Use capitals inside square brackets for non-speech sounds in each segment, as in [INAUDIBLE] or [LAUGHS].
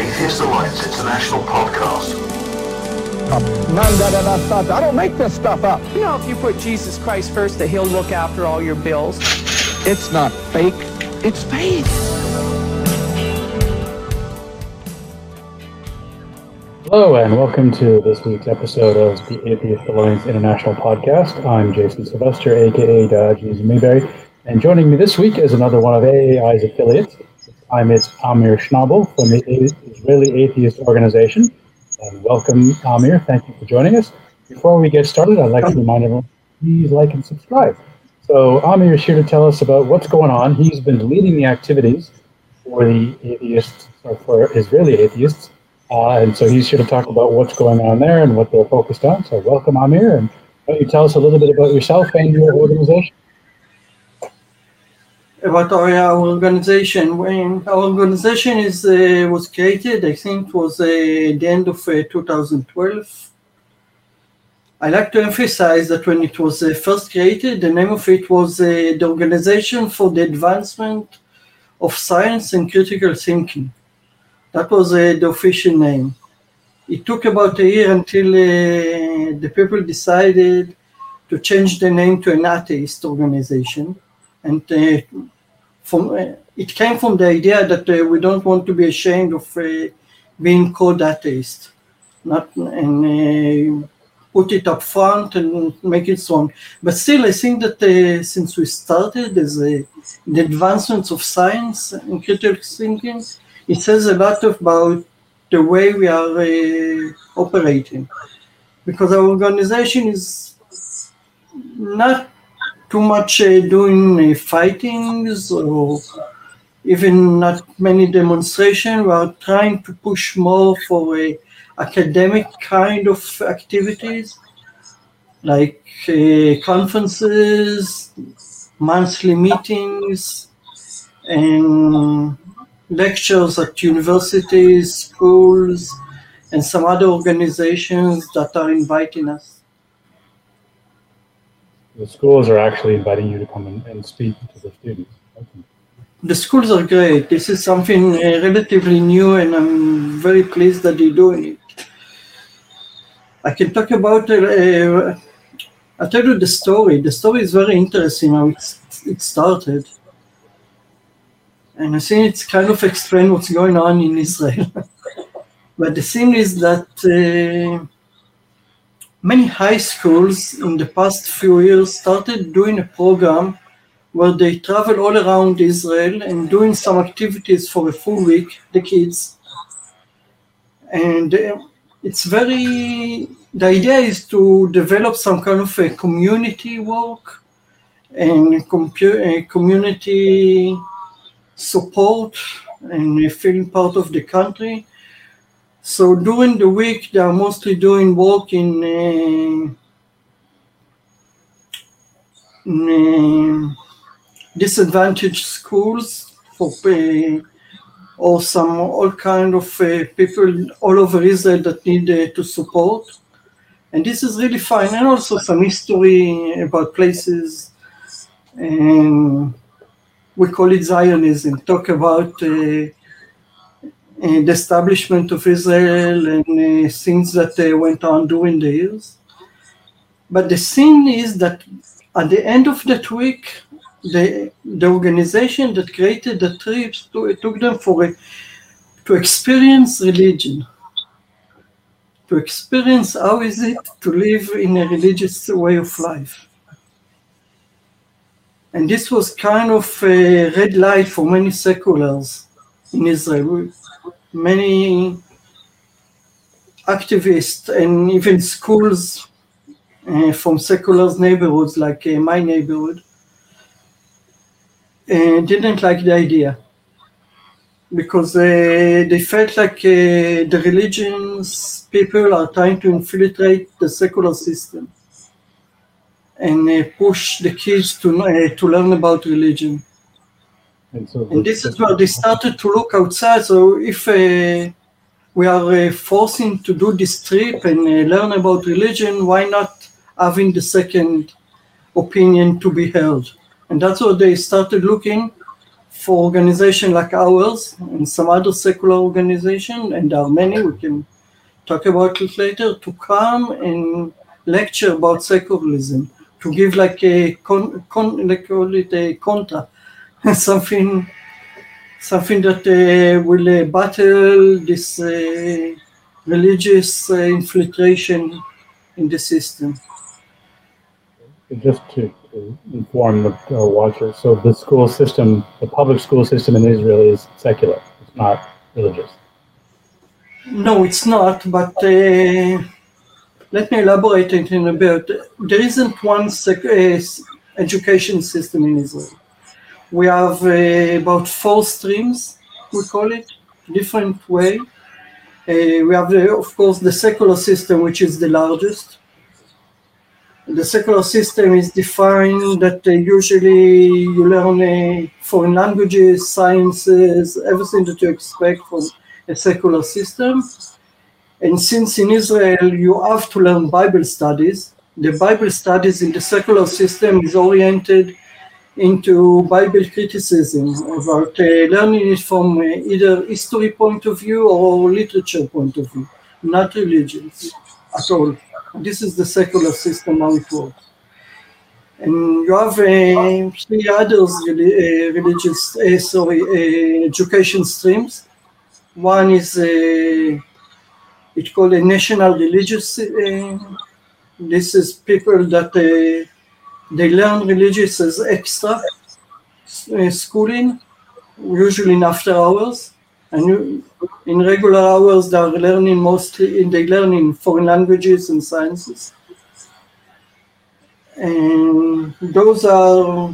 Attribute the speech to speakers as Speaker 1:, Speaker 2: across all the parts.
Speaker 1: Atheist Alliance International podcast.
Speaker 2: I don't make this stuff up.
Speaker 3: You know, if you put Jesus Christ first, that he'll look after all your bills.
Speaker 2: It's not fake, it's faith.
Speaker 4: Hello, and welcome to this week's episode of the Atheist Alliance International podcast. I'm Jason Sylvester, aka Diogenes Mayberry, and joining me this week is another one of AAI's affiliates. I'm Amir Schnabel from the Israeli Atheist Organization. And welcome, Amir. Thank you for joining us. Before we get started, I'd like to remind everyone please like and subscribe. So, Amir is here to tell us about what's going on. He's been leading the activities for the atheists, or for Israeli atheists uh, and so he's here to talk about what's going on there and what they're focused on. So welcome, Amir, and why don't you tell us a little bit about yourself and your organization?
Speaker 5: About our, organization, when our organization is uh, was created, I think it was uh, the end of uh, 2012. I like to emphasize that when it was uh, first created, the name of it was uh, the Organization for the Advancement of Science and Critical Thinking that was uh, the official name. It took about a year until the people decided to change the name to an atheist organization. And uh, from, uh, it came from the idea that uh, we don't want to be ashamed of uh, being called atheist, not and put it up front and make it strong. But still, I think that since we started as the advancements of science and critical thinking, it says a lot about the way we are uh, operating because our organization is not too much uh, doing uh, fightings or even not many demonstrations. We are trying to push more for a academic kind of activities like uh, conferences, monthly meetings, and lectures at universities, schools, and some other organizations that are inviting us.
Speaker 4: The schools are actually inviting you to come and, and speak to the students.
Speaker 5: The schools are great. This is something uh, relatively new, and I'm very pleased that they're doing it. I can talk about. Uh, I'll tell you the story. The story is very interesting how it, it started and I think it's kind of explain what's going on in Israel. [LAUGHS] but the thing is that uh, many high schools in the past few years started doing a program where they travel all around Israel and doing some activities for a full week, the kids. And uh, it's very, the idea is to develop some kind of a community work and compu- community support and feeling part of the country. So during the week, they are mostly doing work in, uh, in uh, disadvantaged schools for uh, or some all kind of uh, people all over Israel that need uh, to support. And this is really fine, and also some history about places. And we call it Zionism, talk about uh, the establishment of Israel and things that went on during the years. But the thing is that at the end of that week, the, the organization that created the trips to, took them for a, to experience religion, to experience how is it to live in a religious way of life. And this was kind of a red light for many seculars in Israel. Many activists and even schools uh, from secular neighborhoods, like uh, my neighborhood, uh, didn't like the idea because uh, they felt like uh, the religions people are trying to infiltrate the secular system and uh, push the kids to to learn about religion. And, so and this is where they started to look outside. So if uh, we are forcing to do this trip and learn about religion, why not having the second opinion to be held? And that's what they started looking for organization like ours and some other secular organization, and there are many, we can talk about it later, to come and lecture about secularism, to give like a con, con like call it a contra, [LAUGHS] something something that uh, will uh, battle this uh, religious uh, infiltration in the system.
Speaker 4: Just to, inform the uh, watchers, so the school system, the public school system in Israel is secular. It's not religious.
Speaker 5: No, it's not, but uh, let me elaborate it in a bit. There isn't one sec- uh, education system in Israel. We have uh, about four streams, we call it, different way. Uh, we have, the, of course, the secular system, which is the largest. The secular system is defined that uh, usually you learn uh, foreign languages, sciences, everything that you expect from a secular system. And since in Israel you have to learn Bible studies, the Bible studies in the secular system is oriented into Bible criticism, about uh, learning it from uh, either history point of view or literature point of view, not religions at all. This is the secular system how it. And you have uh, three others uh, religious, uh, sorry, uh, education streams. One is it's called a national religious. this is people that they learn religious as extra uh, schooling, usually in after hours. And in regular hours, they are learning mostly, they learn in foreign languages and sciences. And those are,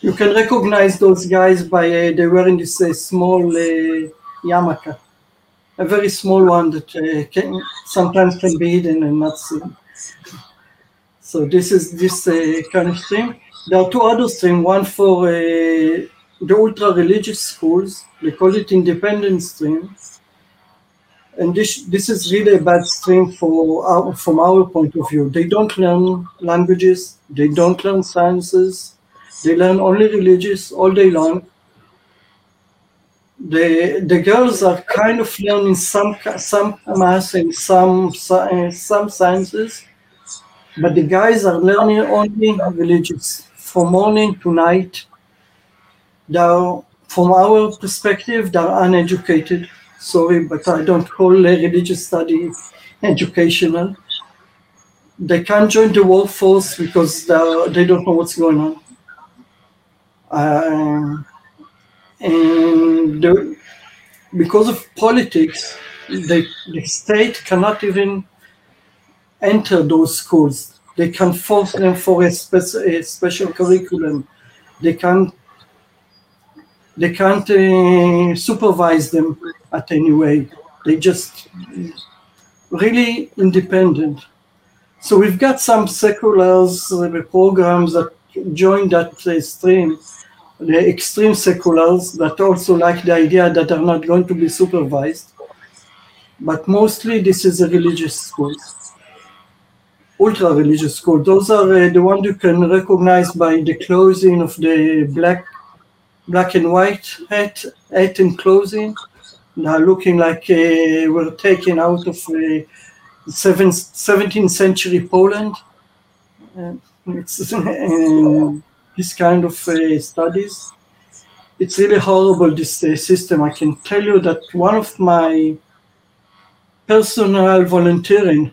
Speaker 5: you can recognize those guys by, uh, they were in this uh, small uh, a very small one that uh, can, sometimes can be hidden and not seen. So this is this uh, kind of stream. There are two other streams, one for uh, the ultra-religious schools, they call it independent stream. And this, this is really a bad stream for our, from our point of view. They don't learn languages, they don't learn sciences, they learn only religious all day long. The, the girls are kind of learning some some math and some some sciences, but the guys are learning only religious from morning to night. They're, from our perspective, they're uneducated. Sorry, but I don't call religious study educational. They can't join the workforce because they don't know what's going on. Uh, and the, because of politics, the state cannot even enter those schools. They can force them for a, spe- a special curriculum. They can't they can't uh, supervise them at any way. They just really independent. So we've got some seculars uh, programs that join that uh, stream, the extreme seculars that also like the idea that they're not going to be supervised. But mostly this is a religious school ultra religious school. Those are uh, the ones you can recognize by the clothing of the black, black and white hat, hat and clothing. Are looking like uh, were taken out of uh, 17th century Poland. Uh, it's [LAUGHS] this kind of studies. It's really horrible, this uh, system. I can tell you that one of my personal volunteering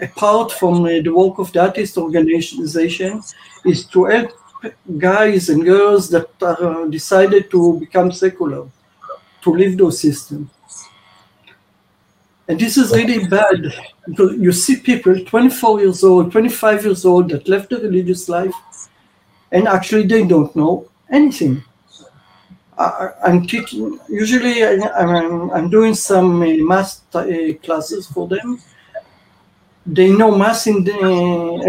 Speaker 5: apart from uh, the work of the atheist organization, is to help guys and girls that are uh, decided to become secular, to leave those systems. And this is really bad because you see people 24 years old, 25 years old that left the religious life and actually they don't know anything. I, am teaching, usually I, am I'm doing some uh, math classes for them they know mass in the,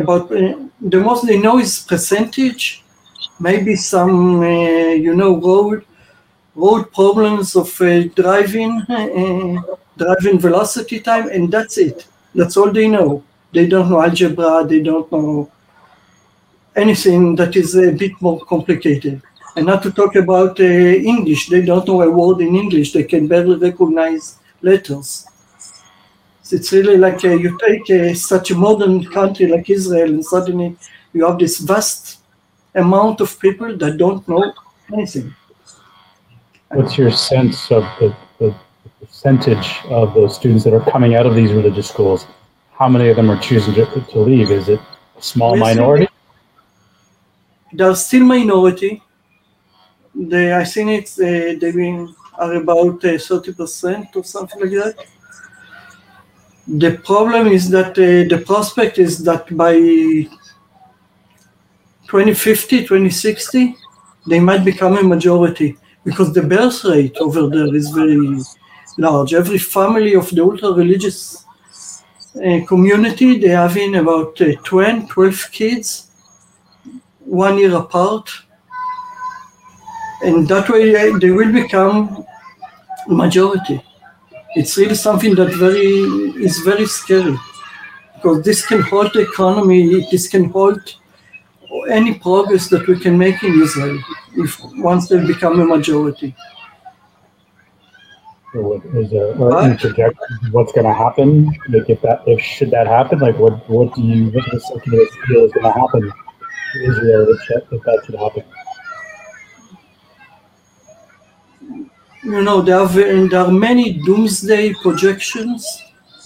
Speaker 5: about uh, the most they know is percentage, maybe some uh, you know road road problems of uh, driving driving velocity time, and that's it. That's all they know. They don't know algebra. They don't know anything that is a bit more complicated. And not to talk about uh, English. They don't know a word in English. They can barely recognize letters. It's really like uh, you take uh, such a modern country like Israel, and suddenly you have this vast amount of people that don't know anything.
Speaker 4: What's your sense of the, the percentage of those students that are coming out of these religious schools? How many of them are choosing to, to leave? Is it a small
Speaker 5: Yes,
Speaker 4: minority?
Speaker 5: They're still minority. They, I think it's uh, they are about uh, thirty percent or something like that. The problem is that uh, the prospect is that by 2050, 2060, they might become a majority because the birth rate over there is very large. Every family of the ultra religious uh, community, they have in about uh, 10, 12 kids, one year apart. And that way uh, they will become majority. It's really something that very is very scary because this can halt the economy, this can halt any progress that we can make in Israel if once they become a majority.
Speaker 4: Or what is there or
Speaker 5: What?
Speaker 4: any what's going to happen? Like if that, if should that happen, like what, what do you, what does Circular feel is going to happen to Israel if that, if that should happen?
Speaker 5: You know, there are, there are many doomsday projections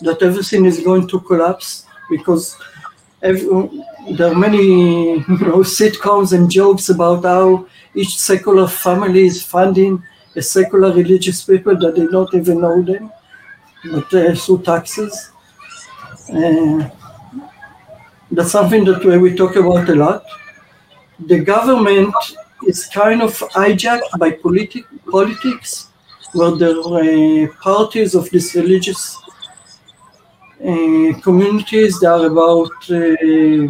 Speaker 5: that everything is going to collapse because every, there are many [LAUGHS] you know, sitcoms and jokes about how each secular family is funding a secular religious people that they don't even know them, but uh, through taxes. Uh, that's something that we talk about a lot. The government is kind of hijacked by politic, politics, where the uh, parties of these religious uh, communities, are about uh,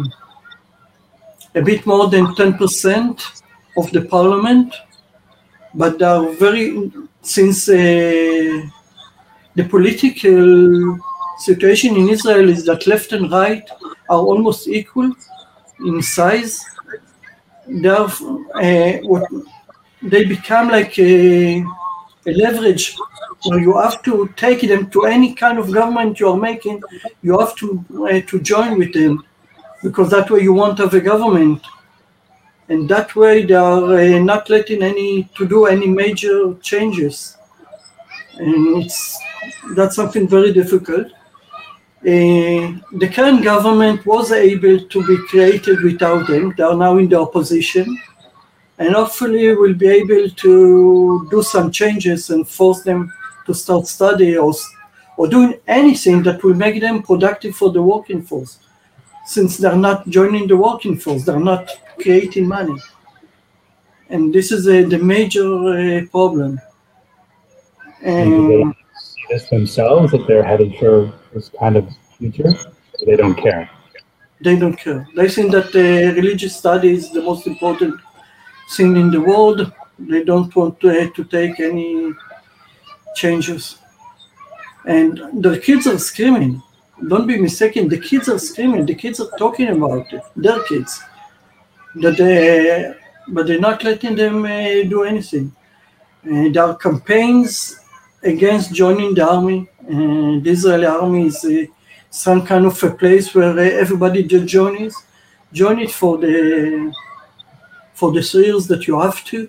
Speaker 5: a bit more than 10% of the parliament, but are very, since uh, the political situation in Israel is that left and right are almost equal in size, they, uh, what, they become like a, a leverage where you have to take them to any kind of government you are making, you have to, uh, to join with them because that way you won't have a government. And that way they are uh, not letting any to do any major changes. And it's that's something very difficult. Uh, the current government was able to be created without them. They are now in the opposition, and hopefully we'll be able to do some changes and force them to start study or or doing anything that will make them productive for the working force. Since they're not joining the working force, they're not creating money, and this is uh, the major uh, problem.
Speaker 4: And do they see this themselves that they're headed for this kind of future? They don't care.
Speaker 5: they don't care. They think that uh, religious study is the most important thing in the world. They don't want to, to take any changes. And the kids are screaming. Don't be mistaken. The kids are screaming. The kids are talking about it. Their kids. That they, but they're not letting them uh, do anything. Uh, there are campaigns against joining the army. Uh, the Israeli army is uh, some kind of a place where uh, everybody just joins. Join it for the for the three that you have to.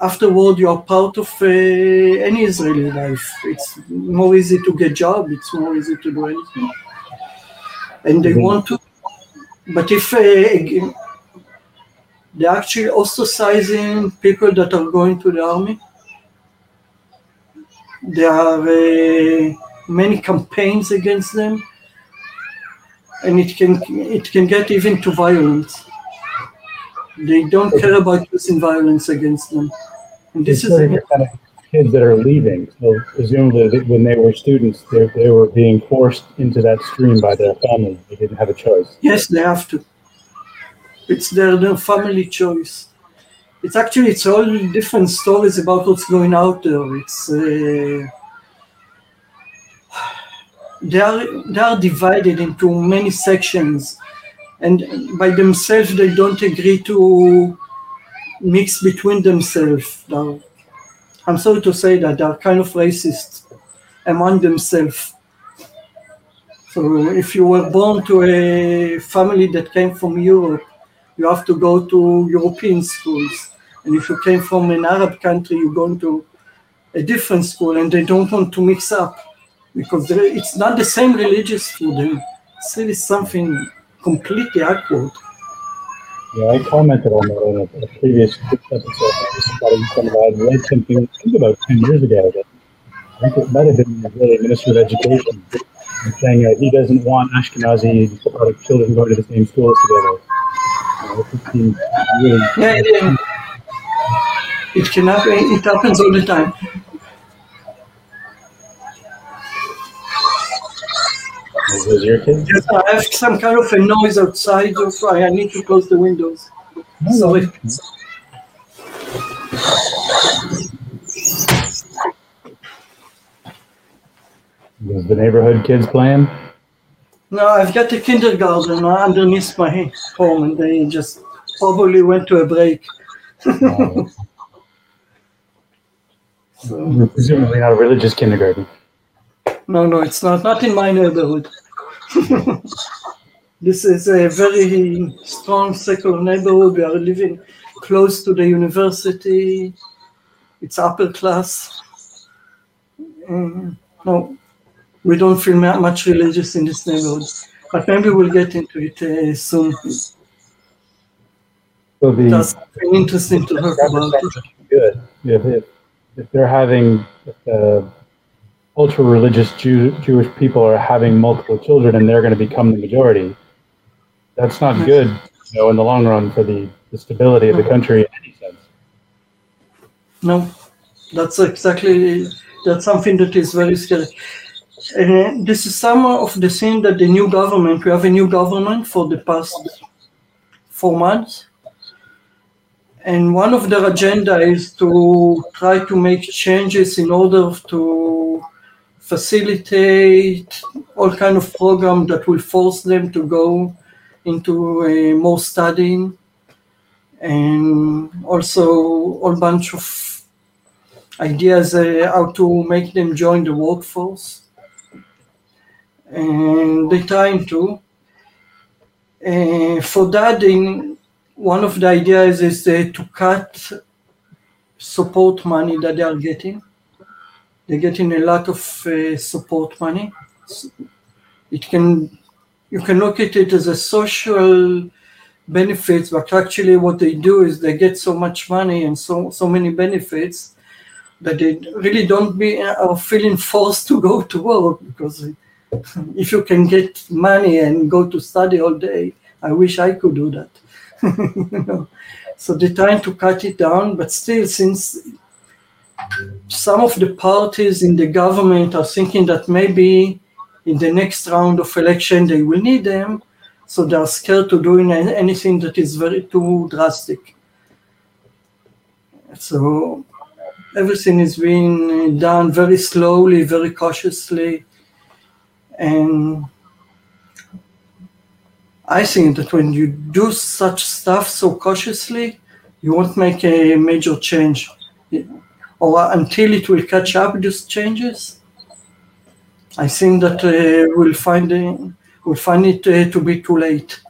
Speaker 5: Afterward, you are part of uh, any Israeli life. It's more easy to get job. It's more easy to do anything. And they
Speaker 4: Mhm.
Speaker 5: want to, but if uh, again, they're actually ostracizing people that are going to the army. There are uh, many campaigns against them, and it can it can get even to violence. They don't care about using violence against them. And this is
Speaker 4: kind of kids that are leaving. So presumably, when they were students, they, they were being forced into that stream by their family. They didn't have a choice.
Speaker 5: yes, they have to. It's their, their family choice. It's actually it's all different stories about what's going out there. It's uh, they are they are divided into many sections, and by themselves they don't agree to mix between themselves. They're- I'm sorry to say that they're kind of racist among themselves. So if you were born to a family that came from Europe, you have to go to European schools. And if you came from an Arab country, you go to a different school and they don't want to mix up because it's not the same religious for them. It's really something completely awkward.
Speaker 4: Yeah, I commented on that in a, a previous episode. I was studying of. I read something, I think about 10 years ago, that I think it might have been the Israeli Minister of Education saying that he doesn't want Ashkenazi Sephardic children going to the same schools together. Uh, it seems really
Speaker 5: Yeah, yeah. It can happen. It happens all the time.
Speaker 4: Is those your kids?
Speaker 5: Yes, I have some kind of a noise outside, so I need to close the windows. Sorry.
Speaker 4: Is the neighborhood kids playing?
Speaker 5: No, I've got a kindergarten underneath my home, and they just probably went to a break.
Speaker 4: Uh,
Speaker 5: So,
Speaker 4: presumably not a religious kindergarten.
Speaker 5: no, no, it's not. Not in my neighborhood. [LAUGHS] this is a very strong secular neighborhood. We are living close to the university. It's upper class. Mm, no, we don't feel much religious in this neighborhood. But maybe we'll get into it uh, soon.
Speaker 4: So the
Speaker 5: That's interesting to talk about.
Speaker 4: good. If, if, if they're having, uh, the ultra religious Jew, Jewish people are having multiple children and they're going to become the majority, that's not good, you know, in the long run for the, the stability of the country in any sense.
Speaker 5: No, that's exactly that's something that is very scary. And uh, this is some of the thing that the new government. We have a new government for the past four months, and one of their agenda is to try to make changes in order to facilitate all kind of program that will force them to go into uh, more studying and also a bunch of ideas uh, how to make them join the workforce. And they're trying to. Uh, for that, in, one of the ideas is uh, to cut support money that they are getting. They're getting a lot of uh, support money. It can you can look at it as a social benefits, but actually what they do is they get so much money and so so many benefits that they really don't be are feeling forced to go to work because if you can get money and go to study all day, I wish I could do that. You [LAUGHS] know? So they're trying to cut it down, but still, since some of the parties in the government are thinking that maybe in the next round of election they will need them, so they are scared to doing anything that is very too drastic. So everything is being done very slowly, very cautiously, and I think that when you do such stuff so cautiously, you won't make a major change, or until it will catch up these changes. I think that uh, we'll find uh, we'll find it uh, to be too late.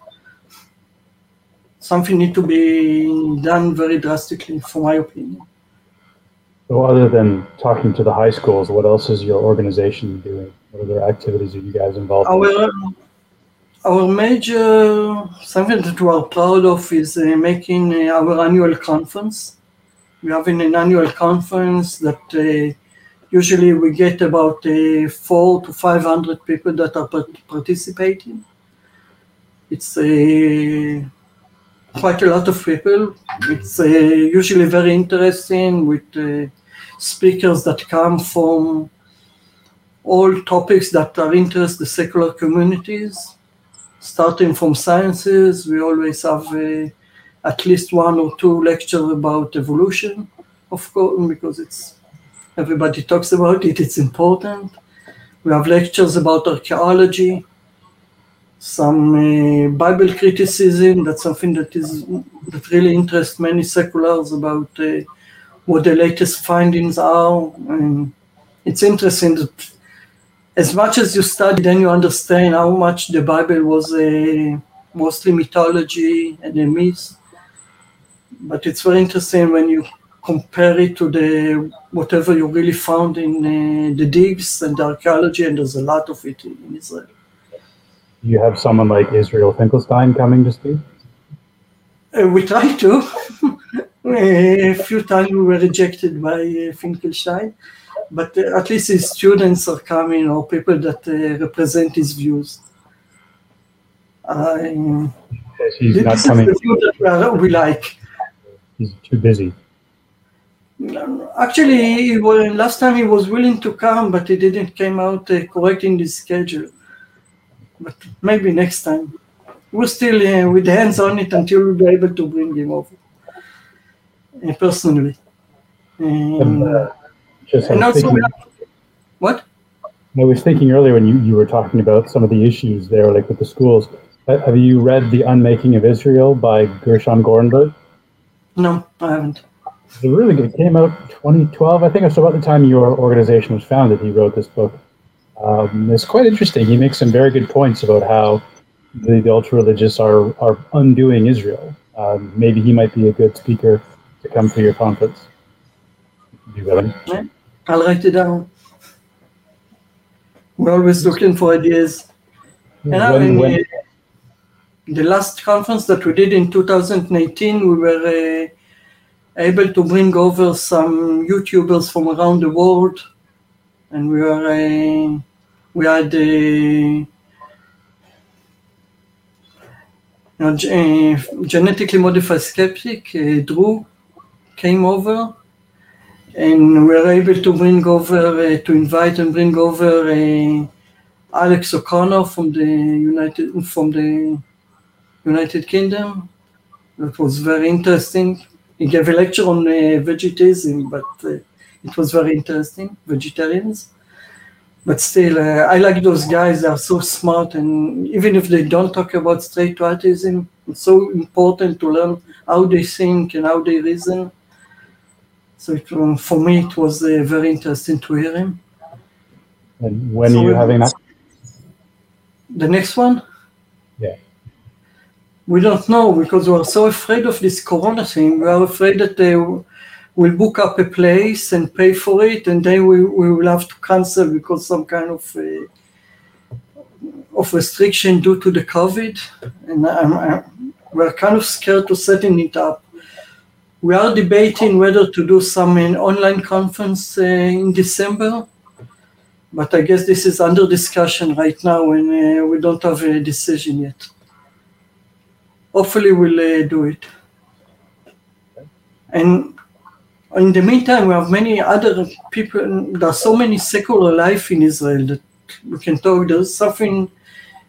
Speaker 5: Something need to be done very drastically, for my opinion.
Speaker 4: So other than talking to the high schools, what else is your organization doing? What other activities are you guys involved in?
Speaker 5: Our major something that we are proud of is uh, making our annual conference. We have an annual conference that uh, usually we get about uh, four to five hundred people that are part- participating. It's uh, quite a lot of people. It's uh, usually very interesting with uh, speakers that come from all topics that are interest the secular communities starting from sciences, we always have uh, at least one or two lectures about evolution, of course, because it's everybody talks about it. It's important. We have lectures about archaeology. some uh, Bible criticism. That's something that is that really interests many seculars about uh, what the latest findings are. And it's interesting that as much as you study, then you understand how much the Bible was uh, mostly mythology and a myth. But it's very interesting when you compare it to the whatever you really found in uh, the digs and the archaeology, and there's a lot of it in Israel.
Speaker 4: You have someone like Israel Finkelstein coming to speak.
Speaker 5: Uh, we tried to. [LAUGHS] a few times we were rejected by uh, Finkelstein, but at least his students are coming or people that uh, represent his views. I,
Speaker 4: He's not coming.
Speaker 5: the view that we, are, we like.
Speaker 4: He's too busy.
Speaker 5: Actually, he was, last time he was willing to come, but he didn't came out uh, correct in the schedule. But maybe next time. We're still uh, with hands on it until we'll be able to bring him over uh, personally.
Speaker 4: And,
Speaker 5: Um,
Speaker 4: uh, just
Speaker 5: and also,
Speaker 4: thinking,
Speaker 5: what?
Speaker 4: I was thinking earlier when you, you were talking about some of the issues there, like with the schools. Have you read The Unmaking of Israel by Gershom Gorenberg?
Speaker 5: No, I haven't.
Speaker 4: It's really good. It came out 2012, I think. It's about the time your organization was founded. He wrote this book. Um, it's quite interesting. He makes some very good points about how the, the ultra religious are, are undoing Israel. Um, maybe he might be a good speaker to come to your conference. Be willing.
Speaker 5: I'll write it down. We're always looking for ideas. And
Speaker 4: When-
Speaker 5: in
Speaker 4: when-
Speaker 5: uh, the last conference that we did in 2018, we were uh, able to bring over some YouTubers from around the world, and we were uh, we had uh, you know, uh, genetically modified skeptic uh, Drew came over, and we were able to bring over uh, to invite and bring over uh, Alex O'Connor from the United from the United Kingdom. That was very interesting. He gave a lecture on uh, vegetation, but uh, it was very interesting. Vegetarians, but still, uh, I like those guys. They are so smart, and even if they don't talk about straight atheism, it's so important to learn how they think and how they reason. So it, um, for me, it was uh, very interesting to hear him.
Speaker 4: And when
Speaker 5: So
Speaker 4: are you having that?
Speaker 5: The next one?
Speaker 4: Yeah.
Speaker 5: We don't know because we are so afraid of this corona thing. We are afraid that they will book up a place and pay for it, and then we, we will have to cancel because some kind of uh, of restriction due to the COVID. And I'm, I'm, we're kind of scared to setting it up. We are debating whether to do some online conference uh, in December but I guess this is under discussion right now and uh, we don't have a decision yet. Hopefully we'll uh, do it. And in the meantime, we have many other people, there are so many secular life in Israel that we can talk. There's something,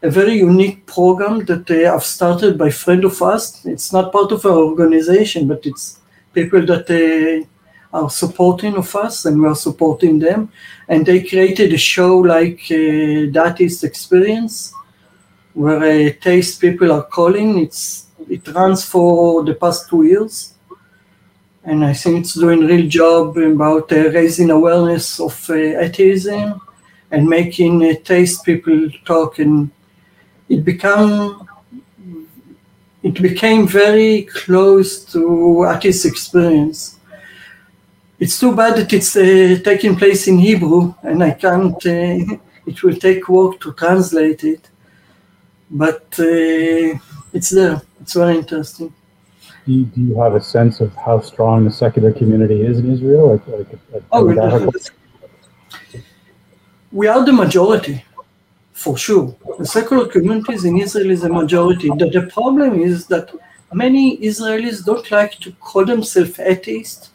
Speaker 5: a very unique program that they have started by friend of us. It's not part of our organization, but it's people that uh, are supporting of us and we are supporting them. And they created a show like uh, Atheist Experience, where uh, theist people are calling. It's It runs for the past two years. And I think it's doing real job about uh, raising awareness of uh, atheism and making uh, theist people talk. And it become it became very close to atheist experience it's too bad that it's uh, taking place in Hebrew, and I can't. Uh, [LAUGHS] it will take work to translate it, but uh, it's there. It's very interesting.
Speaker 4: Do you, do you have a sense of how strong the secular community is in Israel? Like, like, like
Speaker 5: Oh,
Speaker 4: would that have-
Speaker 5: we are the majority, for sure. The secular communities in Israel is a majority. The, the problem is that many Israelis don't like to call themselves atheists.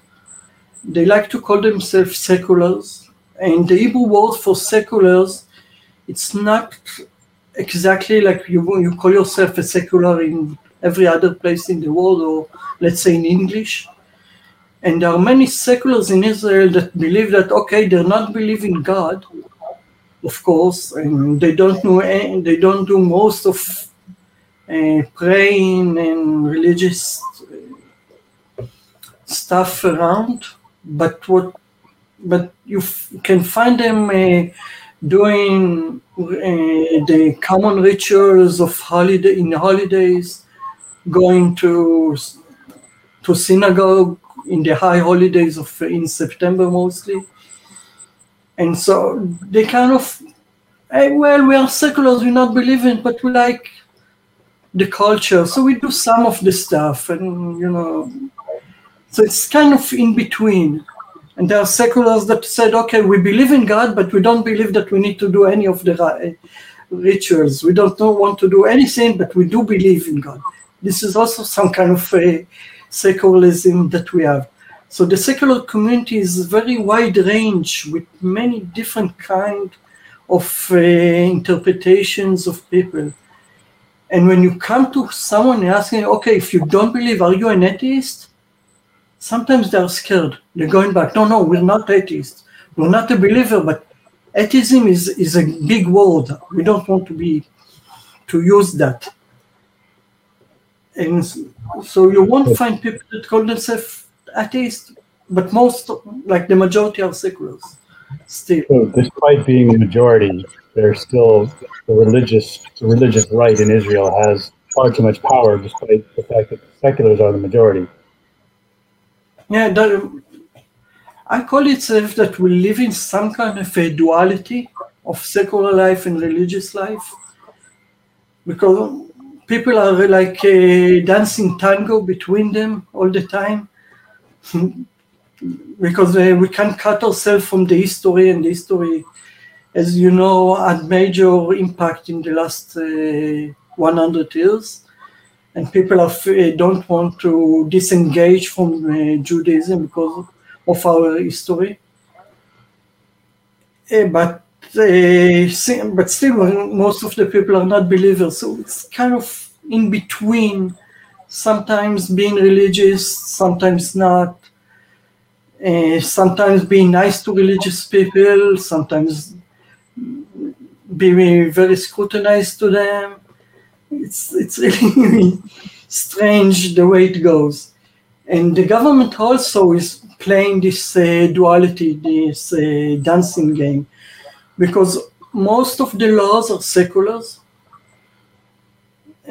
Speaker 5: They like to call themselves seculars. And the Hebrew word for seculars, it's not exactly like you, you call yourself a secular in every other place in the world, or let's say in English. And there are many seculars in Israel that believe that, okay, they're not believing God, of course, and they don't know. They don't do most of uh, praying and religious uh, stuff around. But what? But you f- can find them uh, doing uh, the common rituals of holiday in holidays, going to to synagogue in the high holidays of in September mostly, and so they kind of hey, well we are seculars, we not believing, but we like the culture, so we do some of the stuff, and you know, so it's kind of in between. And there are seculars that said, okay, we believe in God, but we don't believe that we need to do any of the ri- rituals. We don't want to do anything, but we do believe in God. This is also some kind of a secularism that we have. So the secular community is a very wide range with many different kind of uh, interpretations of people. And when you come to someone asking, okay, if you don't believe, are you an atheist? Sometimes they're scared. They're going back. No, no, we're not atheists. We're not a believer, but atheism is, is a big word. We don't want to be to use that. And so you won't find people that call themselves atheists, but most, like the majority, are seculars still.
Speaker 4: So despite being the majority, there's still the religious the religious right in Israel has far too much power, despite the fact that seculars are the majority.
Speaker 5: Yeah, that, I call it safe that we live in some kind of a duality of secular life and religious life, because people are like uh, dancing tango between them all the time, [LAUGHS] because uh, we can't cut ourselves from the history, and the history, as you know, had major impact in the last uh, 100 years and people are, uh, don't want to disengage from uh, Judaism because of our history. Uh, but but still, most of the people are not believers, so it's kind of in between. Sometimes being religious, sometimes not. sometimes being nice to religious people, sometimes being very scrutinized to them. It's it's [LAUGHS] really strange the way it goes. And the government also is playing this uh, duality this uh, dancing game. Because most of the laws are seculars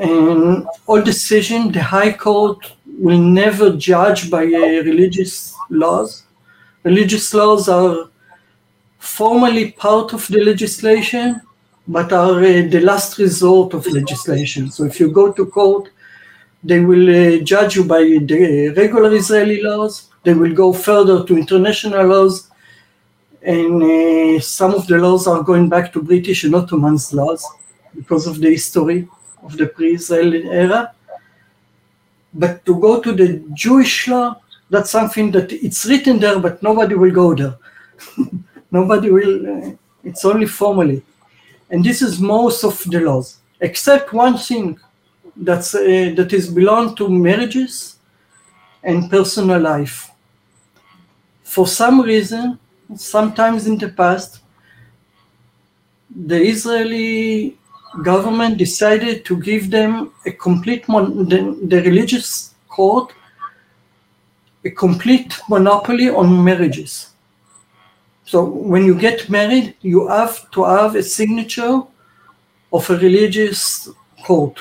Speaker 5: and all decision the high court will never judge by uh, religious laws religious laws are formally part of the legislation but are uh, the last resort of legislation. So if you go to court, they will uh, judge you by the regular Israeli laws. They will go further to international laws. And uh, some of the laws are going back to British and Ottoman's laws because of the history of the pre-Israel era. But to go to the Jewish law, that's something that it's written there, but nobody will go there. [LAUGHS] nobody will, it's only formally and this is most of the laws, except one thing that's uh, that is belong to marriages and personal life. For some reason, sometimes in the past, the Israeli government decided to give them a complete mon- the, the religious court a complete monopoly on marriages. So when you get married, you have to have a signature of a religious court.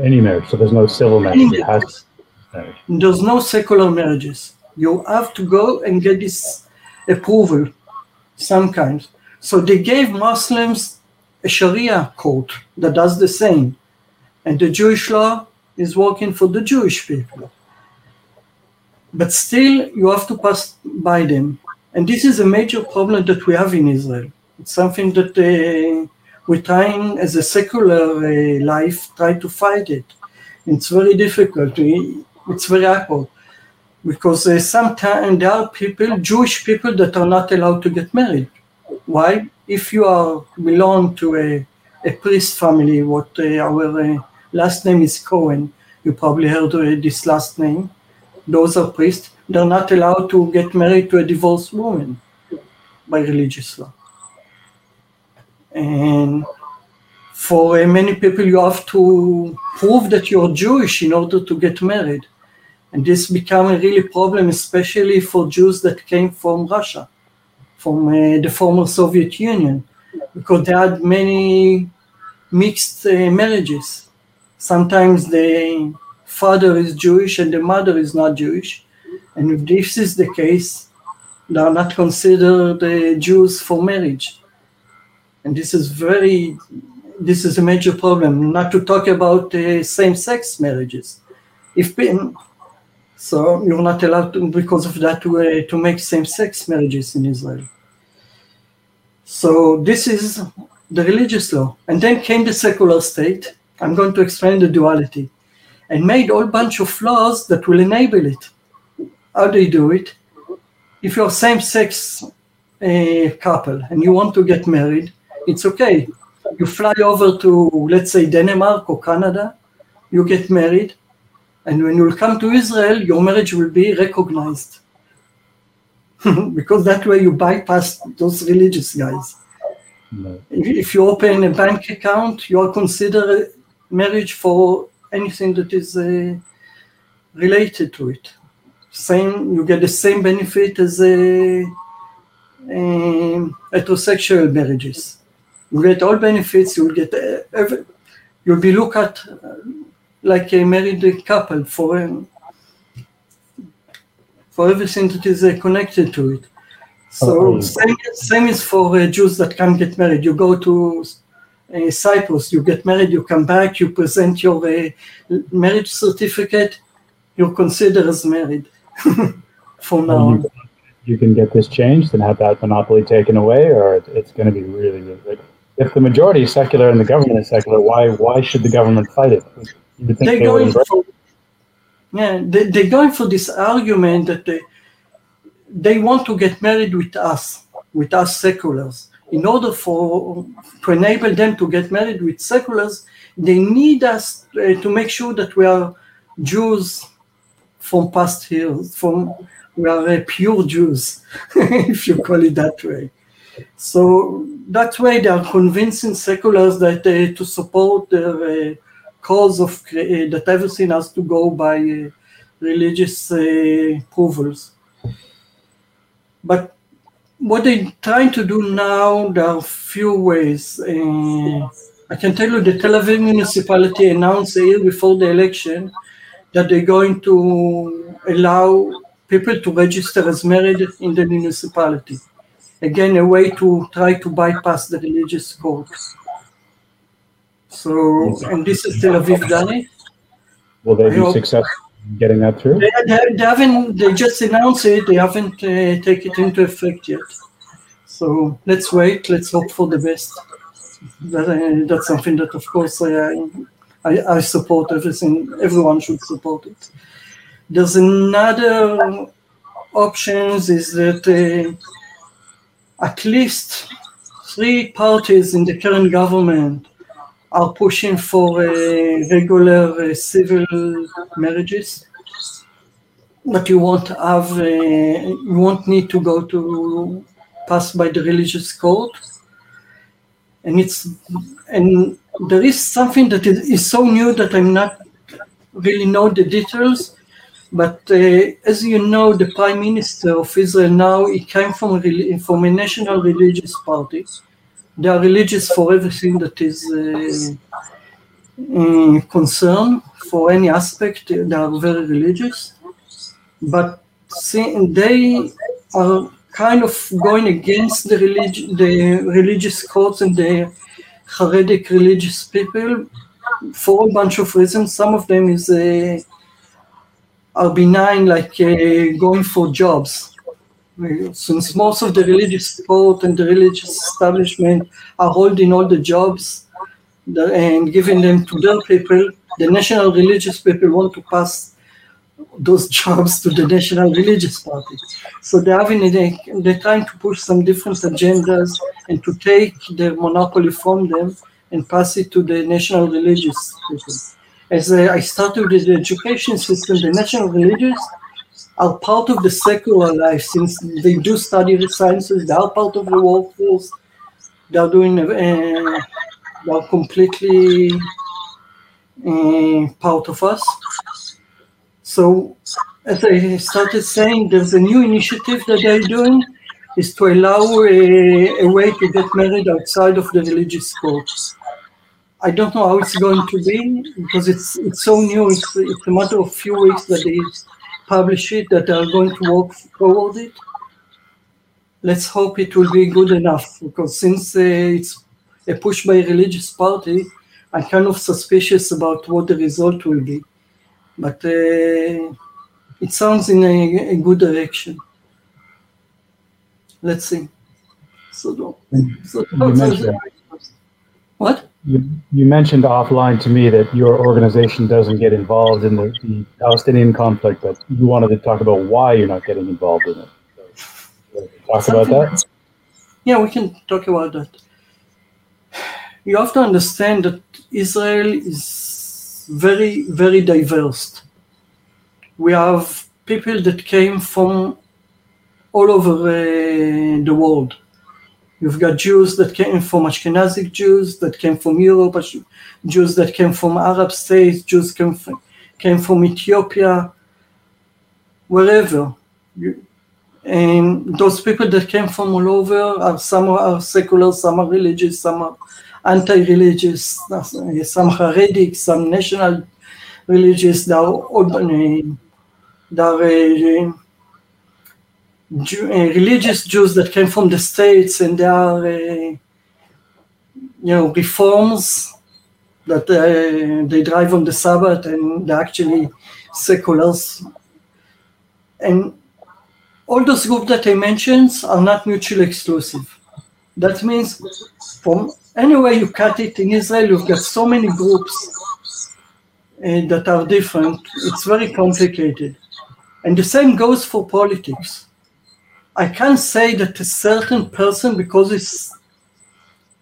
Speaker 4: Any marriage, so there's no civil marriage. Has
Speaker 5: marriage.
Speaker 4: marriage.
Speaker 5: There's no secular marriages. You have to go and get this approval, some kind. So they gave Muslims a Sharia court that does the same. And the Jewish law is working for the Jewish people. But still, you have to pass by them. And this is a major problem that we have in Israel. It's something that uh, we're trying, as a secular uh, life, try to fight it. It's very difficult. It's very awkward because uh, sometimes there are people, Jewish people, that are not allowed to get married. Why? If you are belong to a, a priest family, what uh, our uh, last name is Cohen, you probably heard this last name. Those are priests. They're not allowed to get married to a divorced woman by religious law. And for uh, many people, you have to prove that you're Jewish in order to get married. And this became a really problem, especially for Jews that came from Russia, from uh, the former Soviet Union, because they had many mixed uh, marriages. Sometimes the father is Jewish and the mother is not Jewish. And if this is the case, they are not considered uh, Jews for marriage. And this is very, this is a major problem, not to talk about same-sex marriages. If so you're not allowed to, because of that to, uh, to make same-sex marriages in Israel. So this is the religious law. And then came the secular state. I'm going to explain the duality. And made all bunch of laws that will enable it. How do you do it? If you're same-sex uh, couple and you want to get married, it's okay. You fly over to, let's say, Denmark or Canada, you get married, and when you come to Israel, your marriage will be recognized. [LAUGHS] because that way you bypass those religious guys. No. If you open a bank account, you are considered marriage for anything that is uh, related to it. Same, you get the same benefit as a, a heterosexual marriages. You get all benefits. You will get uh, every, you'll be looked at uh, like a married couple for um, for everything that is uh, connected to it. So oh. same, same is for uh, Jews that can't get married. You go to uh, Cyprus, you get married, you come back, you present your uh, marriage certificate, you're considered as married [LAUGHS] for now.
Speaker 4: You, can get this changed and have that monopoly taken away, or it's going to be really, really like, if the majority is secular and the government is secular, why why should the government fight it?
Speaker 5: They're going for yeah they, they're going for this argument that they they want to get married with us with us seculars. In order for to enable them to get married with seculars they need us uh, to make sure that we are jews from past years from we are uh, pure jews [LAUGHS] if you call it that way. So that way they are convincing seculars that uh, to support their uh, cause of uh, that everything has to go by uh, religious uh, approvals. But what they're trying to do now, there are a few ways. I can tell you the Tel Aviv municipality announced a year before the election that they're going to allow people to register as married in the municipality. Again, a way to try to bypass the religious courts. So, and this is Tel Aviv Dani.
Speaker 4: Will they be successful in getting that through?
Speaker 5: They, they, haven't, they just announced it, they haven't uh, taken it into effect yet. So let's wait, let's hope for the best. That, uh, that's something that, of course, I, I, I support everything, everyone should support it. There's another options is that uh, at least three parties in the current government are pushing for regular uh, civil marriages, but you won't have, uh, you won't need to go to pass by the religious code. And it's, and there is something that is, is so new that I'm not really know the details. But uh, as you know, the prime minister of Israel now, he came from a, from a national religious party they are religious for everything that is uh, uh, concern for any aspect. They are very religious, but they are kind of going against the relig- the religious codes and the Haredic religious people for a bunch of reasons. Some of them is uh, are benign, like uh, going for jobs since most of the religious support and the religious establishment are holding all the jobs and giving them to their people, the national religious people want to pass those [LAUGHS] jobs to the national religious party. So they're having they're trying to push some different agendas and to take the monopoly from them and pass it to the national religious people. As I started with the education system, the national religious are part of the secular life since they do study the sciences, they are part of the workforce. They are doing, uh, they are completely uh, part of us. So, as I started saying, there's a new initiative that they're doing is to allow a, a way to get married outside of the religious court. I don't know how it's going to be because it's it's so new. It's, it's a matter of few weeks that they publish it that are going to work toward it. Let's hope it will be good enough because since uh, it's a push by a religious party, I'm kind of suspicious about what the result will be. But uh, it sounds in a, a good direction. Let's see. So, so what?
Speaker 4: You, you mentioned offline to me that your organization doesn't get involved in the, the Palestinian conflict, but you wanted to talk about why you're not getting involved in it. So, talk about that.
Speaker 5: Yeah, we can talk about that. You have to understand that Israel is very, very diverse. We have people that came from all over uh, the world. You've got Jews that came from Ashkenazic Jews, that came from Europe, Jews that came from Arab states, Jews came from, came from Ethiopia, wherever. And those people that came from all over are some are secular, some are religious, some are anti-religious, some Haredic, some national religious. They are, they are Jew, uh, religious Jews that came from the states, and there are, uh, you know, reforms that uh, they drive on the Sabbath, and they're actually seculars. And all those groups that I mentioned are not mutually exclusive. That means from anywhere you cut it in Israel, you've got so many groups uh, that are different. It's very complicated. And the same goes for politics. I can't say that a certain person, because it's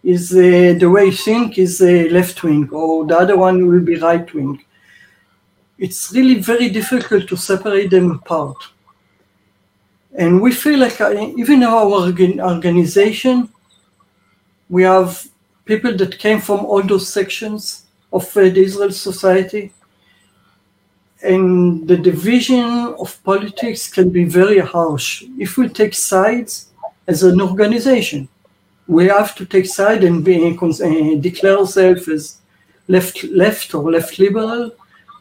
Speaker 5: is uh, the way you think is uh, left wing, or the other one will be right wing. It's really very difficult to separate them apart. And we feel like uh, even our organization, we have people that came from all those sections of uh, the Israel society and the division of politics can be very harsh. If we take sides as an organization, we have to take side and be, uh, declare ourselves as left, left or left liberal.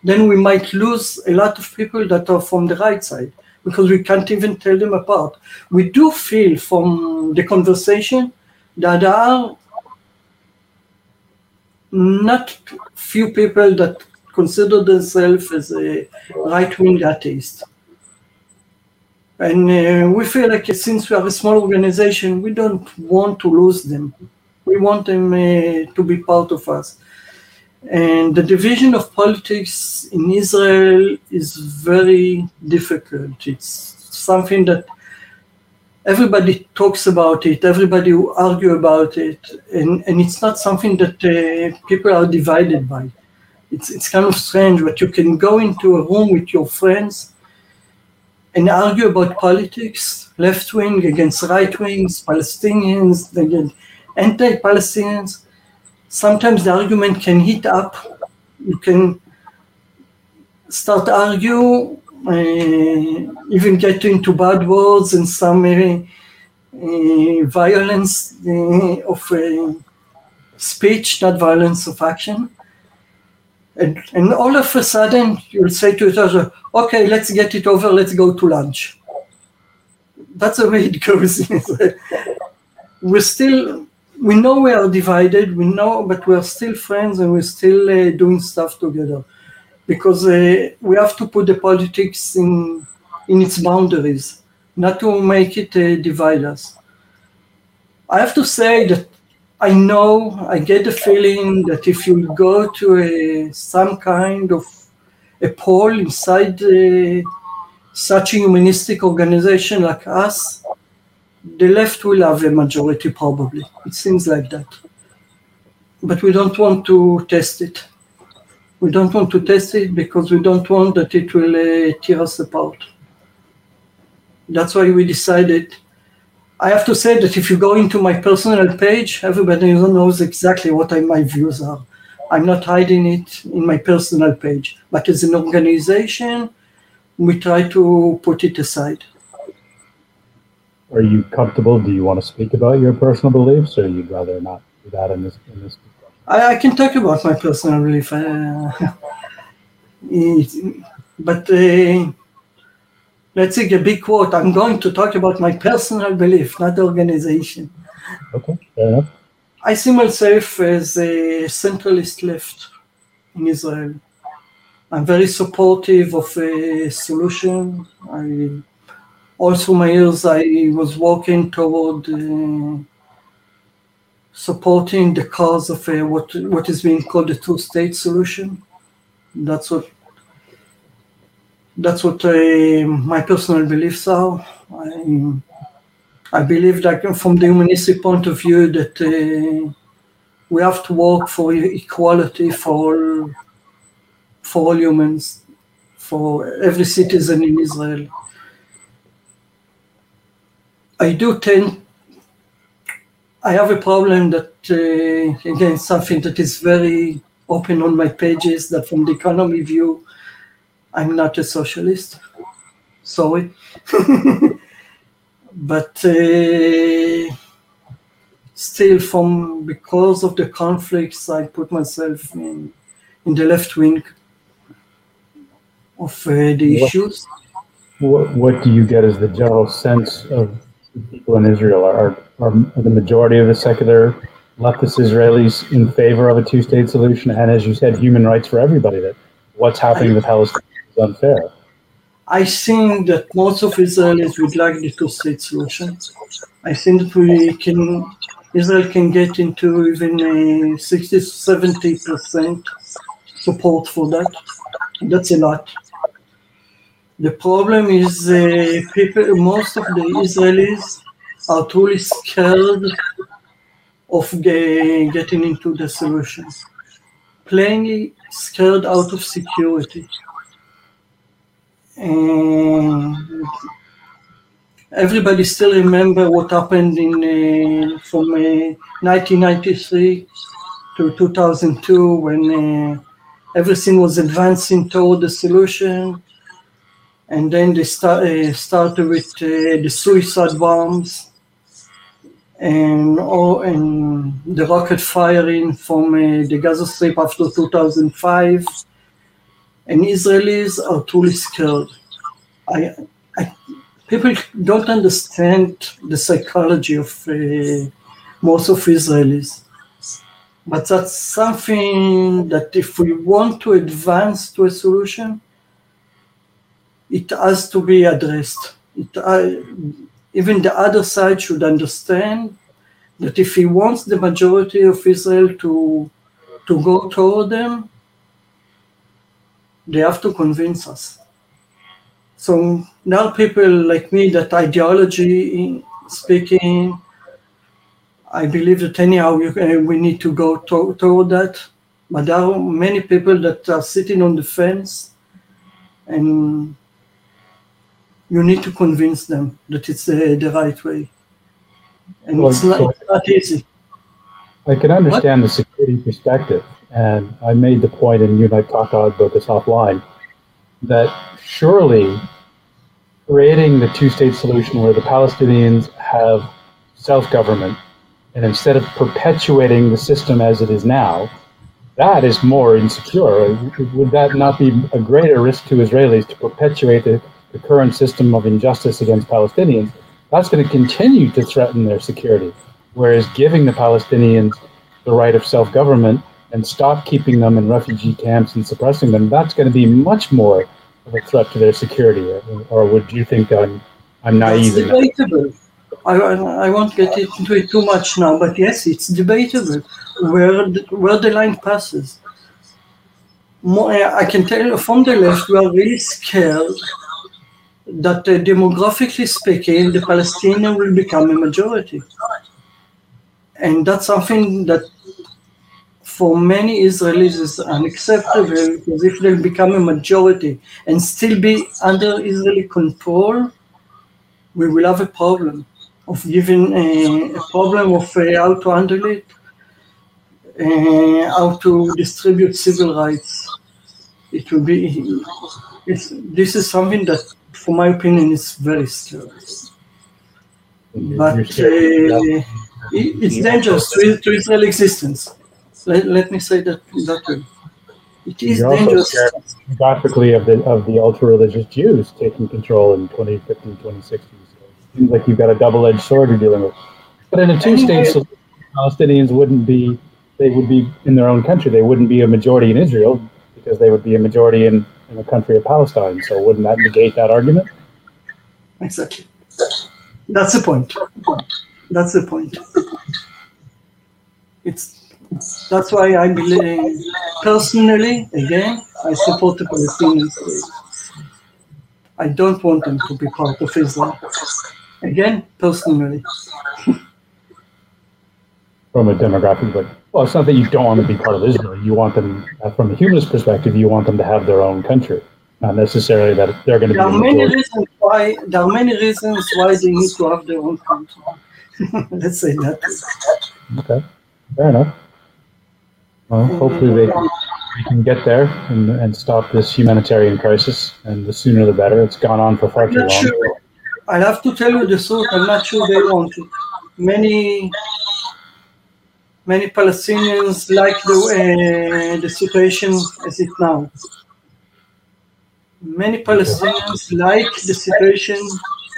Speaker 5: Then we might lose a lot of people that are from the right side because we can't even tell them apart. We do feel from the conversation that there are not few people that consider themselves as a right-wing atheist. And uh, we feel like since we are a small organization, we don't want to lose them. We want them uh, to be part of us. And the division of politics in Israel is very difficult. It's something that everybody talks about it, everybody argue about it, and, and it's not something that uh, people are divided by it's, it's kind of strange, but you can go into a room with your friends and argue about politics, left wing against right wings, Palestinians against anti-Palestinians. Sometimes the argument can heat up. You can start argue, uh, even get into bad words and some uh, uh, violence uh, of uh, speech, not violence of action. And, and all of a sudden, you'll say to each other, okay, let's get it over, let's go to lunch. That's the way it [LAUGHS] goes. we're still, we know we are divided, we know, but we're still friends and we're still uh, doing stuff together. Because uh, we have to put the politics in, in its boundaries, not to make it uh, divide us. I have to say that I know, I get the feeling that if you go to a, some kind of a poll inside uh, such a humanistic organization like us, the left will have a majority probably. It seems like that. But we don't want to test it. We don't want to test it because we don't want that it will uh, tear us apart. That's why we decided I have to say that if you go into my personal page, everybody knows exactly what I, my views are. I'm not hiding it in my personal page, but as an organization, we try to put it aside.
Speaker 4: Are you comfortable? Do you want to speak about your personal beliefs, or you'd rather not do that in this? In this
Speaker 5: I, I can talk about my personal belief, uh, [LAUGHS] it, but uh, let's take a big quote. I'm going to talk about my personal belief, not the organization.
Speaker 4: Okay, fair enough.
Speaker 5: I see myself as a centralist left in Israel. I'm very supportive of a solution. I through my years I was working toward uh, supporting the cause of a, what what is being called a two-state solution. That's what that's what uh, my personal beliefs are. I, I believe that from the humanistic point of view that uh, we have to work for equality for all, for all humans, for every citizen in Israel. I do tend, I have a problem that, uh, again, something that is very open on my pages, that from the economy view, I'm not a socialist. Sorry. [LAUGHS] but uh, still, from because of the conflicts, I put myself in, in the left wing of uh, the
Speaker 4: What-
Speaker 5: issues.
Speaker 4: What, what do you get as the general sense of the people in Israel? Are, are, are the majority of the secular leftist Israelis in favor of a two-state solution? And as you said, human rights for everybody. That what's happening with Palestine unfair.
Speaker 5: I think that most of Israelis would like the two-state solution. I think we can, Israel can get into even a 60, 70 percent support for that. That's a lot. The problem is uh, people, most of the Israelis are truly scared of ge- getting into the solution. Plainly scared out of security. Everybody still remember what happened in uh, from uh, 1993 to 2002 when uh, everything was advancing toward the solution. And then they start, uh, started with uh, the suicide bombs and all, and the rocket firing from uh, the Gaza Strip after 2005 and Israelis are truly scared. I, I, people don't understand the psychology of uh, most of Israelis. But that's something that if we want to advance to a solution, it has to be addressed. It, uh, even the other side should understand that if he wants the majority of Israel to, to go toward them, they have to convince us. So now people like me that ideology speaking, I believe that anyhow we, uh, we need to go to, toward that. But there are many people that are sitting on the fence and you need to convince them that it's the, the right way. And
Speaker 4: Well,
Speaker 5: it's not,
Speaker 4: so-
Speaker 5: it's not easy.
Speaker 4: I can understand the security perspective, and I made the point, and you and I talked about this offline, that surely creating the two-state solution where the Palestinians have self-government, and instead of perpetuating the system as it is now, that is more insecure. Would that not be a greater risk to Israelis to perpetuate the, the current system of injustice against Palestinians? That's going to continue to threaten their security. Whereas giving the Palestinians the right of self government and stop keeping them in refugee camps and suppressing them, that's going to be much more of a threat to their security. Or, would you think I'm, I'm
Speaker 5: It's
Speaker 4: naive in
Speaker 5: debatable. I, I I won't get into it too much now, but yes, it's debatable where the, where the line passes. More, I can tell you from the left, we are really scared that uh, demographically speaking, the Palestinian will become a majority. And that's something that for many Israelis is unacceptable because if they become a majority and still be under Israeli control, we will have a problem. of giving a, a problem of uh, how to handle it, uh, how to distribute civil rights. It will be. It's, this is something that, for my opinion, is very scary. But uh, it's dangerous to, to Israel existence. Let, let me say that that way. It is
Speaker 4: You're
Speaker 5: dangerous.
Speaker 4: scared geographically of the of the ultra religious Jews taking control in 2050, 2060. So it seems like you've got a double edged sword you're dealing with. But in a two state
Speaker 5: Anyway-
Speaker 4: solution, Palestinians wouldn't be they would be in their own country. They wouldn't be a majority in Israel because they would be a majority in, in the country of Palestine. So wouldn't that negate that argument?
Speaker 5: Exactly. That's the point. That's the point. It's that's why I believe personally, again, I support the Palestinian state. I don't want them to be part of Israel. Again, personally.
Speaker 4: From a demographic, but well, it's not that you don't want to be part of Israel. You want them, uh, from a humanist perspective, you want them to have their own country, not necessarily that they're going to be.
Speaker 5: There are many
Speaker 4: majority.
Speaker 5: reasons why there are many reasons why they need to have their own country. [LAUGHS] Let's say that.
Speaker 4: Okay, fair enough. Well, hopefully they, can get there and, and stop this humanitarian crisis, and the sooner the better. It's gone on for far too long.
Speaker 5: sure. I have to tell you the truth. I'm not sure they want it. Many, many Palestinians like the uh, the situation as it now. Many Palestinians like the situation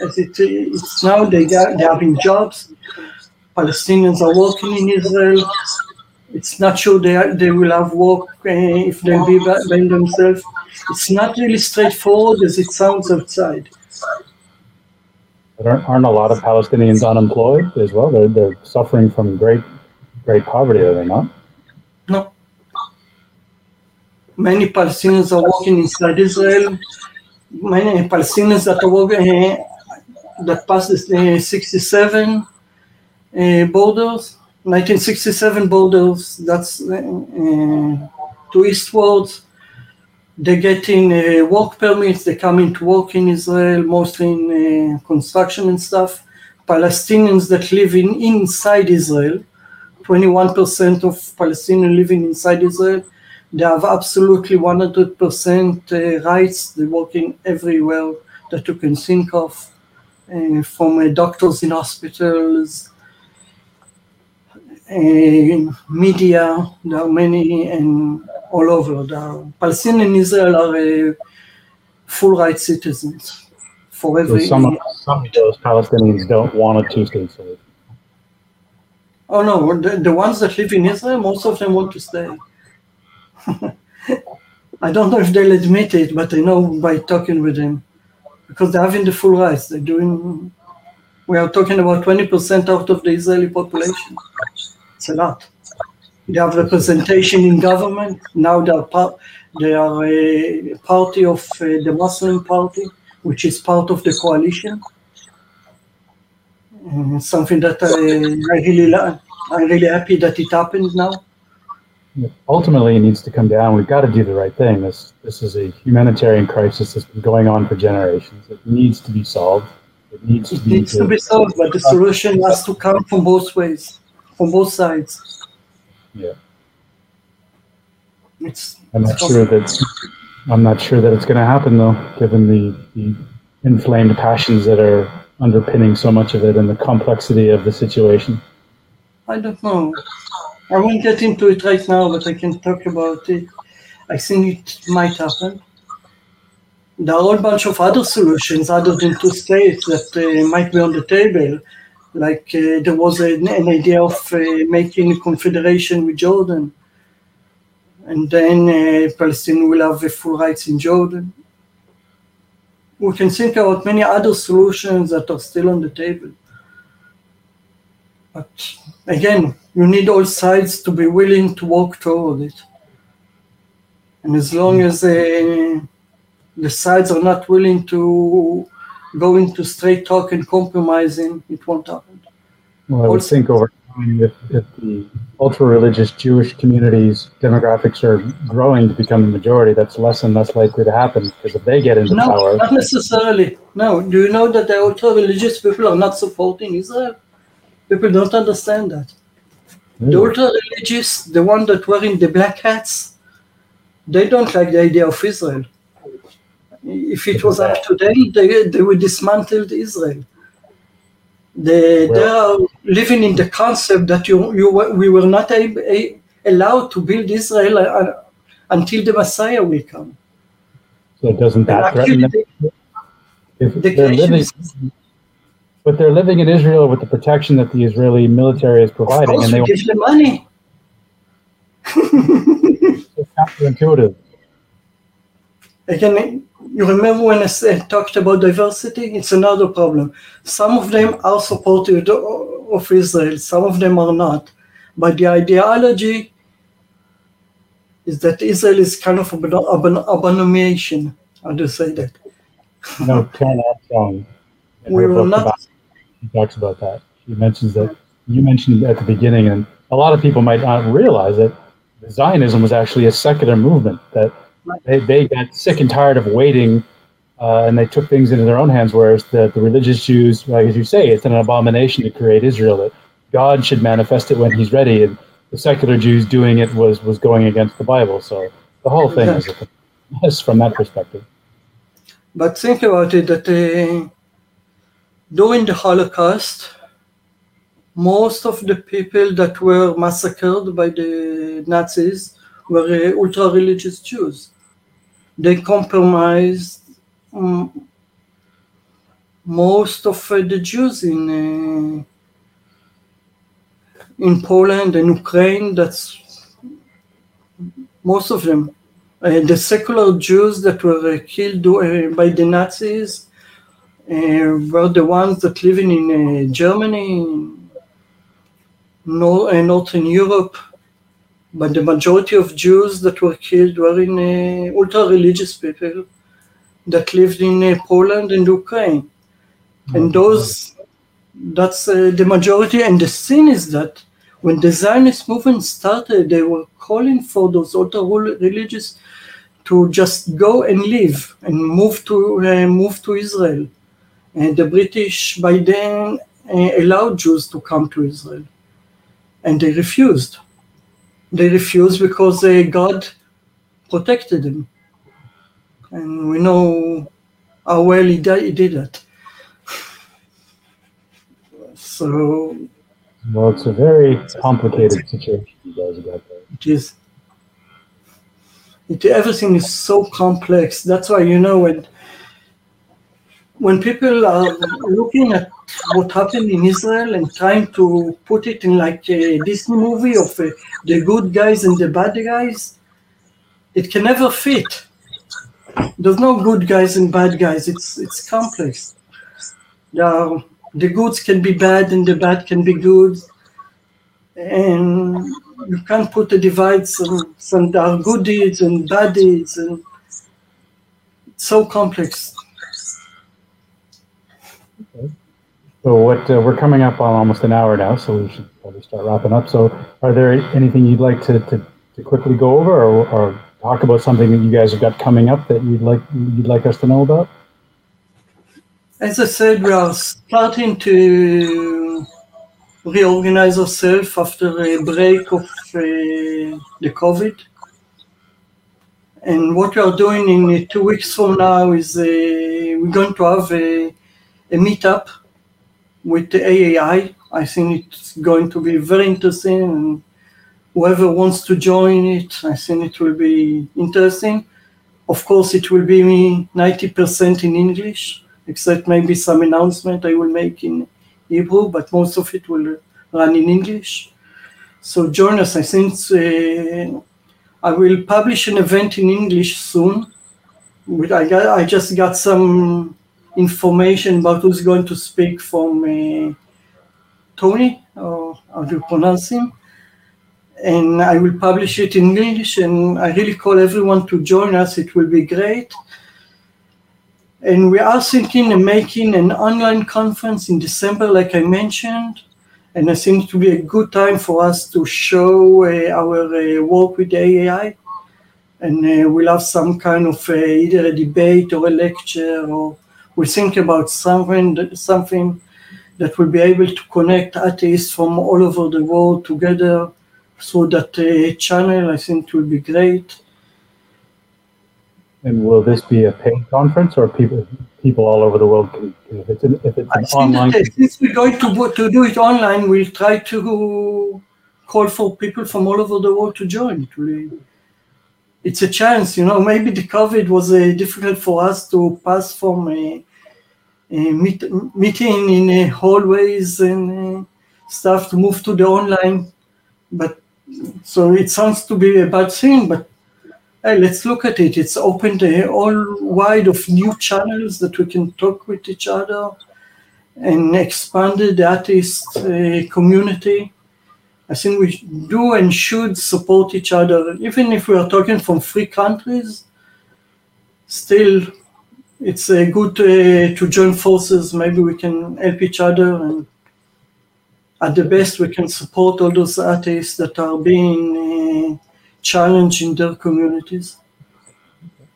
Speaker 5: as it it's now. They got, they are having jobs. Palestinians are working in Israel. It's not sure they are, they will have work uh, if they'll be by themselves. It's not really straightforward as it sounds outside.
Speaker 4: But aren't, aren't a lot of Palestinians unemployed as well? They're, they're suffering from great, great poverty, are they not?
Speaker 5: No. Many Palestinians are working inside Israel. Many Palestinians that are working uh, that passed the uh, 67 uh, borders, 1967 borders. That's uh, uh, to eastwards. They're getting uh, work permits. They come into work in Israel, mostly in uh, construction and stuff. Palestinians that live in inside Israel, 21% of Palestinians living inside Israel. They have absolutely 100% uh, rights. They're working everywhere that you can think of, uh, from doctors in hospitals, uh, media. There are many, and all over. Are, Palestinians in Israel are uh, full rights citizens for
Speaker 4: So
Speaker 5: every.
Speaker 4: some, some of those Palestinians don't want a two-state solution.
Speaker 5: Oh no, the, the ones that live in Israel, most of them want to stay. [LAUGHS] I don't know if they'll admit it, but I know by talking with them because they're having the full rights. They're doing. We are talking about 20% out of the Israeli population. It's a lot. They have representation in government. Now they are part. They are a party of uh, the Muslim Party, which is part of the coalition. Uh, something that I, I really li- I'm really happy that it happened now.
Speaker 4: Ultimately, it needs to come down. We've got to do the right thing. This this is a humanitarian crisis that's been going on for generations. It needs to be solved. It needs to
Speaker 5: It
Speaker 4: be.
Speaker 5: needs to be solved, but the solution has to come from both ways, from both sides.
Speaker 4: Yeah.
Speaker 5: It's,
Speaker 4: I'm not
Speaker 5: it's
Speaker 4: sure that I'm not sure that it's going to happen though, given the, the inflamed passions that are underpinning so much of it and the complexity of the situation.
Speaker 5: I don't know. I won't get into it right now, but I can talk about it. I think it might happen. There are a whole bunch of other solutions other than two states that uh, might be on the table. Like uh, there was an, an idea of uh, making a confederation with Jordan, and then uh, Palestine will have full rights in Jordan. We can think about many other solutions that are still on the table. But again, you need all sides to be willing to work toward it. And as long as uh, the sides are not willing to go into straight talk and compromising, it won't happen.
Speaker 4: Well, I would
Speaker 5: Also-
Speaker 4: think over time, if, if the ultra religious Jewish communities demographics are growing to become the majority, that's less and less likely to happen because if they get into
Speaker 5: No,
Speaker 4: power,
Speaker 5: not necessarily. No, do you know that the ultra religious people are not supporting Israel? People don't understand that. The ultra religious, the one that wearing the black hats, they don't like the idea of Israel. If it was up to them, they, they would dismantle Israel. They, they are living in the concept that you, you we were not able, a, allowed to build Israel uh, until the Messiah will come.
Speaker 4: so it
Speaker 5: doesn't
Speaker 4: that threaten them? If
Speaker 5: the
Speaker 4: they're living, but they're living in Israel with the protection that the Israeli military is providing, and they
Speaker 5: give them money. [LAUGHS]
Speaker 4: counterintuitive.
Speaker 5: Again, you remember when I said, talked about diversity? It's another problem. Some of them are supportive of Israel, some of them are not. But the ideology is that Israel is kind of an abomination. How do you say that?
Speaker 4: Know, Karen Armstrong,
Speaker 5: We will not.
Speaker 4: about- she talks about that. She mentions that you mentioned at the beginning, and a lot of people might not realize that Zionism was actually a secular movement. That they, they got sick and tired of waiting, uh, and they took things into their own hands. Whereas the, the religious Jews, like as you say, it's an abomination to create Israel. That God should manifest it when He's ready, and the secular Jews doing it was was going against the Bible. So the whole thing is a mess from that perspective.
Speaker 5: But think about it that uh, during the Holocaust, most of the people that were massacred by the Nazis were uh, ultra religious Jews. They compromised um, most of uh, the Jews in uh, in Poland and Ukraine. That's most of them. Uh, the secular Jews that were uh, killed uh, by the Nazis uh, were the ones that living in Germany, uh, Northern Europe. But the majority of Jews that were killed were in uh, ultra-religious people that lived in uh, Poland and Ukraine. And those, that's uh, the majority. And the thing is that when the Zionist movement started, they were calling for those ultra-religious to just go and live and move to uh, move to Israel. And the British by then uh, allowed Jews to come to Israel, and they refused. They refused because uh, God protected them, and we know how well He, di- he did that. [LAUGHS] So
Speaker 4: Well, it's a very complicated situation you guys got there.
Speaker 5: it is it, everything is so complex that's why you know when when people are looking at what happened in israel and trying to put it in like a disney movie of uh, the good guys and the bad guys it can never fit. There's no good guys and bad guys. It's it's complex. Are, the goods can be bad and the bad can be good. And you can't put a divide some some are good deeds and bad deeds and it's so complex
Speaker 4: So what uh, we're coming up on almost an hour now, so we should probably start wrapping up. So, are there anything you'd like to, to, to quickly go over, or, or talk about something that you guys have got coming up that you'd like you'd like us to know about?
Speaker 5: as i said we are starting to reorganize ourselves after a break of uh, the covid and what we are doing in two weeks from now is uh, we're going to have a, a meetup with the AAI. I think it's going to be very interesting, and whoever wants to join it, I think it will be interesting. Of course, it will be 90% in English, except maybe some announcement I will make in Hebrew, but most of it will run in English. So join us. I think uh, I will publish an event in English soon. I, got, I just got some information about who's going to speak from uh, Tony, or how do you pronounce him? And I will publish it in English, and I really call everyone to join us. It will be great. And we are thinking of making an online conference in December, like I mentioned, and it seems to be a good time for us to show uh, our uh, work with AAI. And uh, we'll have some kind of uh, either a debate or a lecture, or we'll think about something that, something that will be able to connect atheists from all over the world together through that uh, channel. I think it will be great.
Speaker 4: And will this be a paid conference, or people people all over the world can? If it's an, if it's an online,
Speaker 5: that, since we're going to to do it online, we'll try to call for people from all over the world to join. It's a chance, you know. Maybe the COVID was uh, difficult for us to pass from meet, meeting in uh, hallways and uh, stuff to move to the online, but so it sounds to be a bad thing, but hey, let's look at it. It's opened a wide of new channels that we can talk with each other and expanded the atheist uh, community. I think we do and should support each other, even if we are talking from free countries. Still, it's uh, good uh, to join forces. Maybe we can help each other, and at the best, we can support all those atheists that are being uh, challenge in their communities.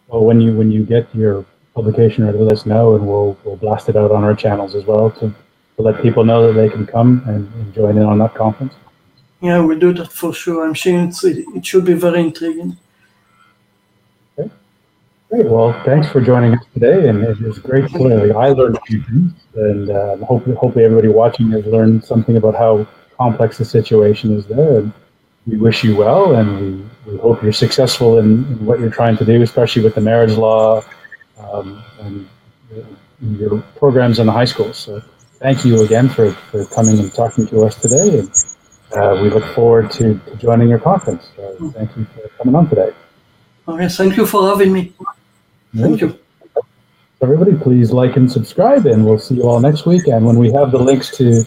Speaker 4: Well, when you when you get your publication ready, let us know, and we'll we'll blast it out on our channels as well to, to let people know that they can come and, and join in on that conference.
Speaker 5: Yeah, we'll do that for sure. I'm sure it should be very intriguing.
Speaker 4: Great. Well, thanks for joining us today, and it was great. To, I learned a few things, and uh, hopefully, hopefully, everybody watching has learned something about how complex the situation is there. And, we wish you well, and we, we hope you're successful in, in, what you're trying to do, especially with the marriage law um, and your programs in the high schools. So thank you again for, for coming and talking to us today, and uh, we look forward to, to joining your conference. So thank you for coming on today.
Speaker 5: Yes, thank you for having me. Thank you.
Speaker 4: Everybody, please like and subscribe, and we'll see you all next week. And when we have the links to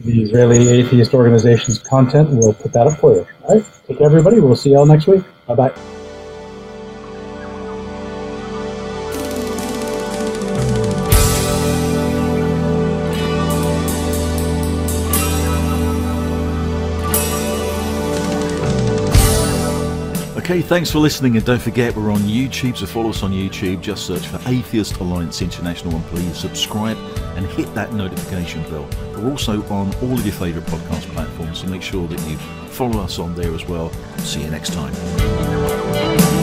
Speaker 4: the Israeli Atheist Organization's content. We'll put that up for you. All right. Take care, everybody. We'll see you all next week. Bye bye.
Speaker 6: Okay, thanks for listening, and don't forget we're on YouTube, so follow us on YouTube. Just search for Atheist Alliance International, and please subscribe and hit that notification bell. We're also on all of your favourite podcast platforms, so make sure that you follow us on there as well. See you next time.